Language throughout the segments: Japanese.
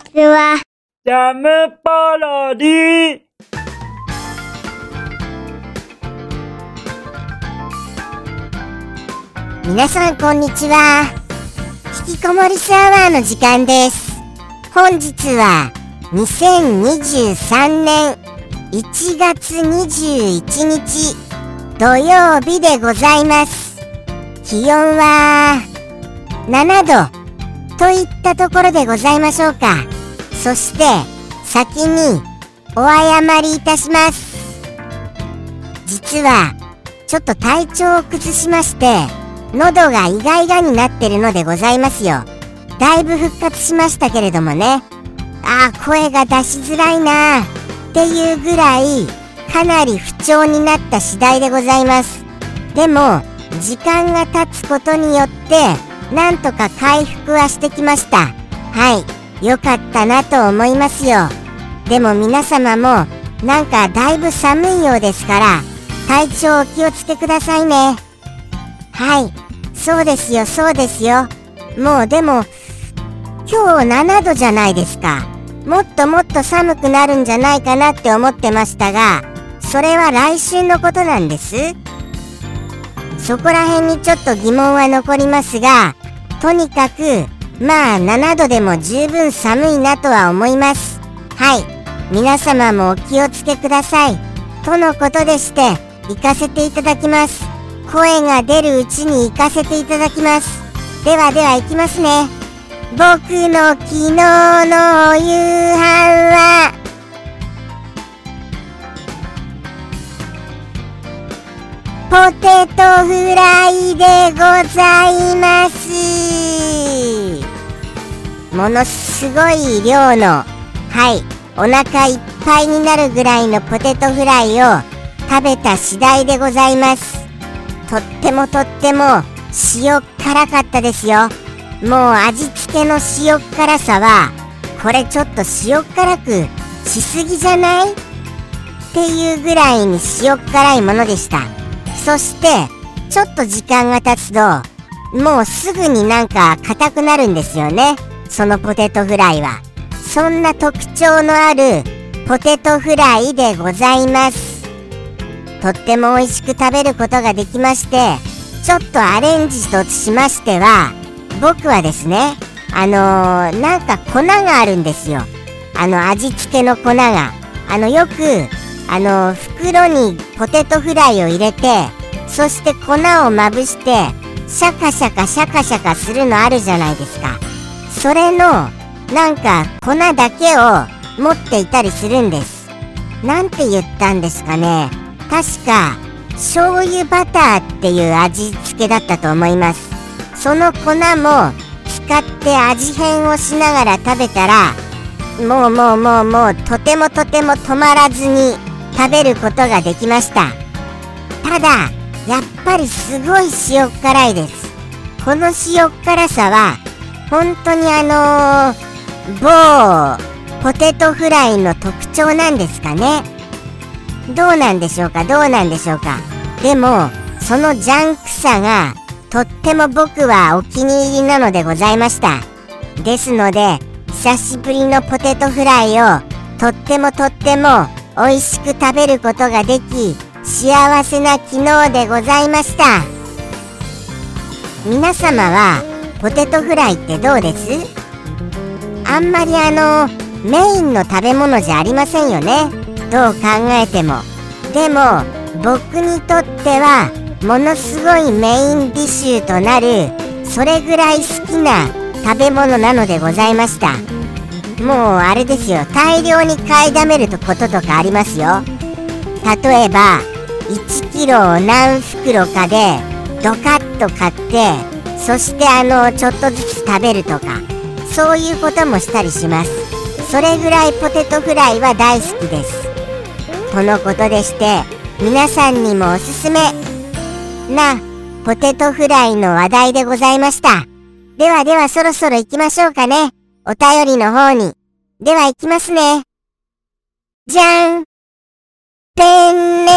ちは。ジャムパロディ皆さんこんにちは。引きこもりサワーの時間です。本日は2023年1月21日土曜日でございます。気温は7度といったところでございましょうか。そして先にお謝りいたします。実はちょっと体調を崩しまして喉がイガイガになってるのでございますよ。だいぶ復活しましたけれどもね。ああ、声が出しづらいなっていうぐらいかなり不調になった次第でございます。でも、時間が経つことによってなんとか回復はしてきました。はい、良かったなと思いますよ。でも皆様もなんかだいぶ寒いようですから体調お気をつけくださいね。はい、そうですよ、そうですよ。もうでも、今日7度じゃないですか。もっともっと寒くなるんじゃないかなって思ってましたが、それは来週のことなんです。そこら辺にちょっと疑問は残りますが、とにかく、まあ7度でも十分寒いなとは思います。はい、皆様もお気をつけください。とのことでして、行かせていただきます。声が出るうちに行かせていただきますではでは行きますね僕の昨日のお夕飯はポテトフライでございます。ものすごい量のはいお腹いっぱいになるぐらいのポテトフライを食べた次第でございます。とってもとっても塩辛かったですよ。もう味付けの塩辛さはこれちょっと塩辛くしすぎじゃない？っていうぐらいに塩辛いものでした。そしてちょっと時間が経つともうすぐになんか硬くなるんですよね。そのポテトフライは。そんな特徴のあるポテトフライでございます。とっても美味しく食べることができましてちょっとアレンジとしましては僕はですねあのー、なんか粉があるんですよ。あの味付けの粉が。あのよくあの、袋にポテトフライを入れてそして粉をまぶしてシャカシャカシャカシャカするのあるじゃないですか。それのなんか粉だけを持っていたりするんです。なんて言ったんですかね。確か醤油バターっていう味付けだったと思います。その粉も使って味変をしながら食べたらもうもうもうもうとてもとても止まらずに食べることができました。ただやっぱりすごい塩辛いです。この塩辛さは本当にあのー、某ポテトフライの特徴なんですかね。どうなんでしょうか？どうなんでしょうか？でもそのジャンクさがとっても僕はお気に入りなのでございました。ですので久しぶりのポテトフライをとってもとっても美味しく食べることができ幸せな昨日でございました。皆様はポテトフライってどうです？あんまりあのメインの食べ物じゃありませんよね。どう考えても。でも僕にとってはものすごいメインディッシュとなるそれぐらい好きな食べ物なのでございました。もうあれですよ。大量に買いだめることとかありますよ。例えば1キロを何袋かでドカッと買ってそしてあのちょっとずつ食べるとかそういうこともしたりします。それぐらいポテトフライは大好きです。とのことでして皆さんにもおすすめなポテトフライの話題でございました。ではではそろそろ行きましょうかね。お便りの方に。では行きますね。じゃん。ペンネ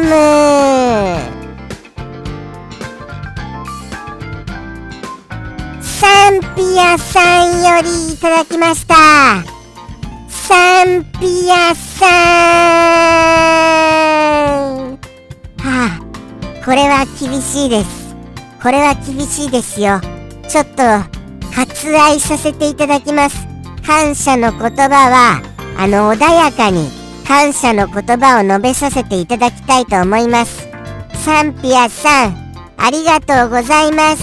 ーム。サンピアさんよりいただきました。サンピアさん。はあこれは厳しいです。これは厳しいですよ。ちょっと割愛させていただきます。感謝の言葉はあの穏やかに感謝の言葉を述べさせていただきたいと思います。サンピアさんありがとうございます。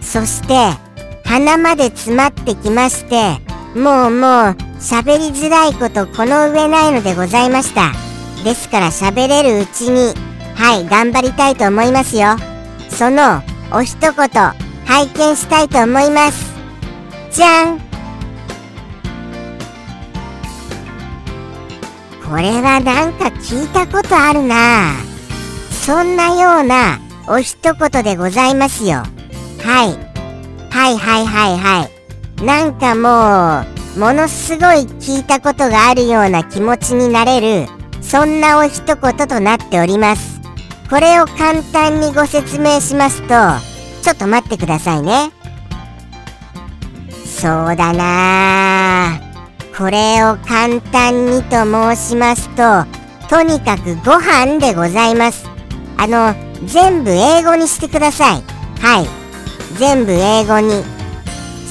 そして鼻まで詰まってきましてもうもう喋りづらいことこの上ないのでございました。ですから喋れるうちにはい頑張りたいと思いますよ。そのお一言。拝見したいと思います。じゃん。これはなんか聞いたことあるな。そんなようなお一言でございますよ。はい。はいはいはいはい。なんかもうものすごい聞いたことがあるような気持ちになれるそんなお一言となっております。これを簡単にご説明しますとちょっと待ってくださいね。そうだな。これを簡単にと申しますととにかくご飯でございます。あの全部英語にしてください。はい。全部英語に。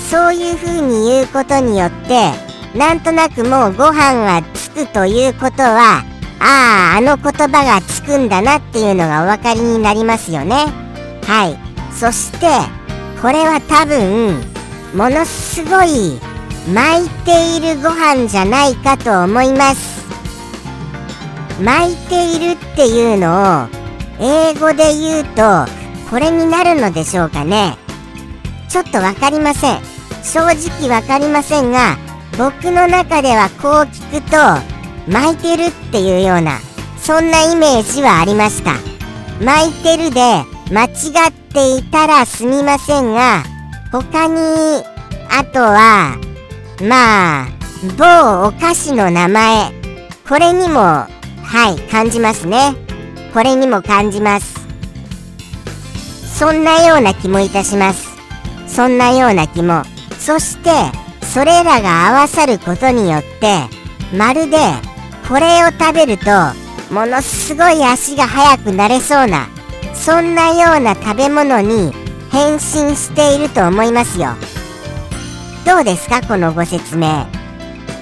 そういう風に言うことによってなんとなくもうご飯がつくということはあああの言葉がつくんだなっていうのがお分かりになりますよね。はい。そしてこれは多分ものすごい巻いているご飯じゃないかと思います。巻いているっていうのを英語で言うとこれになるのでしょうかね。ちょっと分かりません。正直分かりませんが僕の中ではこう聞くと巻いてるっていうようなそんなイメージはありました。巻いてるで間違っていたらすみませんが他にあとはまあ某お菓子の名前これにもはい感じますね。これにも感じます。そんなような気もいたします。そんなような気も。そしてそれらが合わさることによってまるでこれを食べるとものすごい足が速くなれそうなそんなような食べ物に変身していると思いますよ。どうですかこのご説明。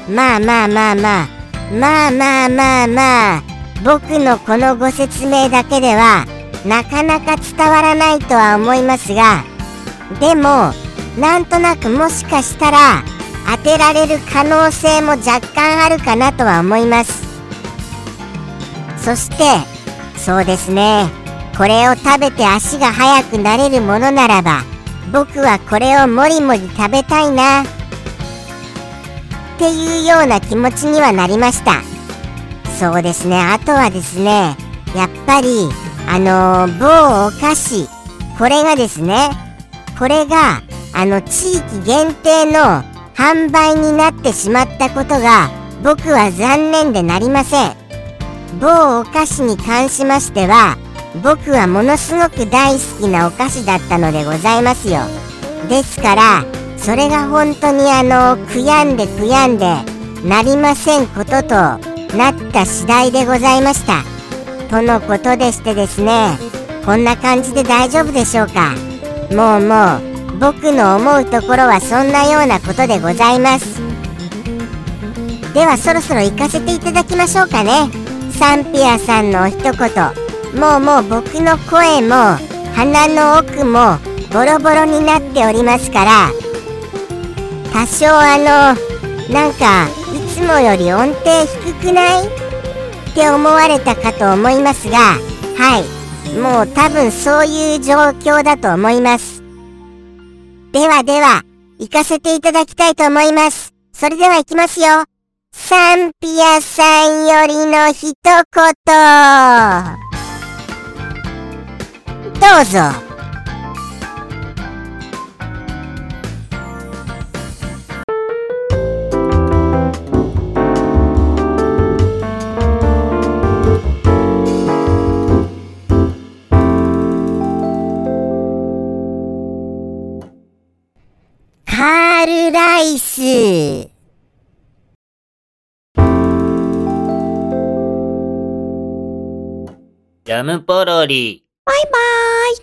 まあまあまあまあ。まあまあまあまあ。僕のこのご説明だけではなかなか伝わらないとは思いますが。でもなんとなくもしかしたら当てられる可能性も若干あるかなとは思います。そしてそうですね。これを食べて足が速くなれるものならば僕はこれをもりもり食べたいな。っていうような気持ちにはなりました。そうですね。あとはですねやっぱりあの、某お菓子。これがですねこれがあの地域限定の販売になってしまったことが僕は残念でなりません。某お菓子に関しましては僕はものすごく大好きなお菓子だったのでございますよ。ですからそれが本当にあの悔やんで悔やんでなりませんこととなった次第でございました。とのことでしてですねこんな感じで大丈夫でしょうか。もうもう僕の思うところはそんなようなことでございます。ではそろそろ行かせていただきましょうかね。サンピアさんのお一言。もうもう僕の声も鼻の奥もボロボロになっておりますから多少あのなんかいつもより音程低くない？って思われたかと思いますがはいもう多分そういう状況だと思いますではでは、行かせていただきたいと思います。それでは行きますよ。サンピアさんよりの一言。どうぞ。パールライス。ジャムポロリ。バイバーイ。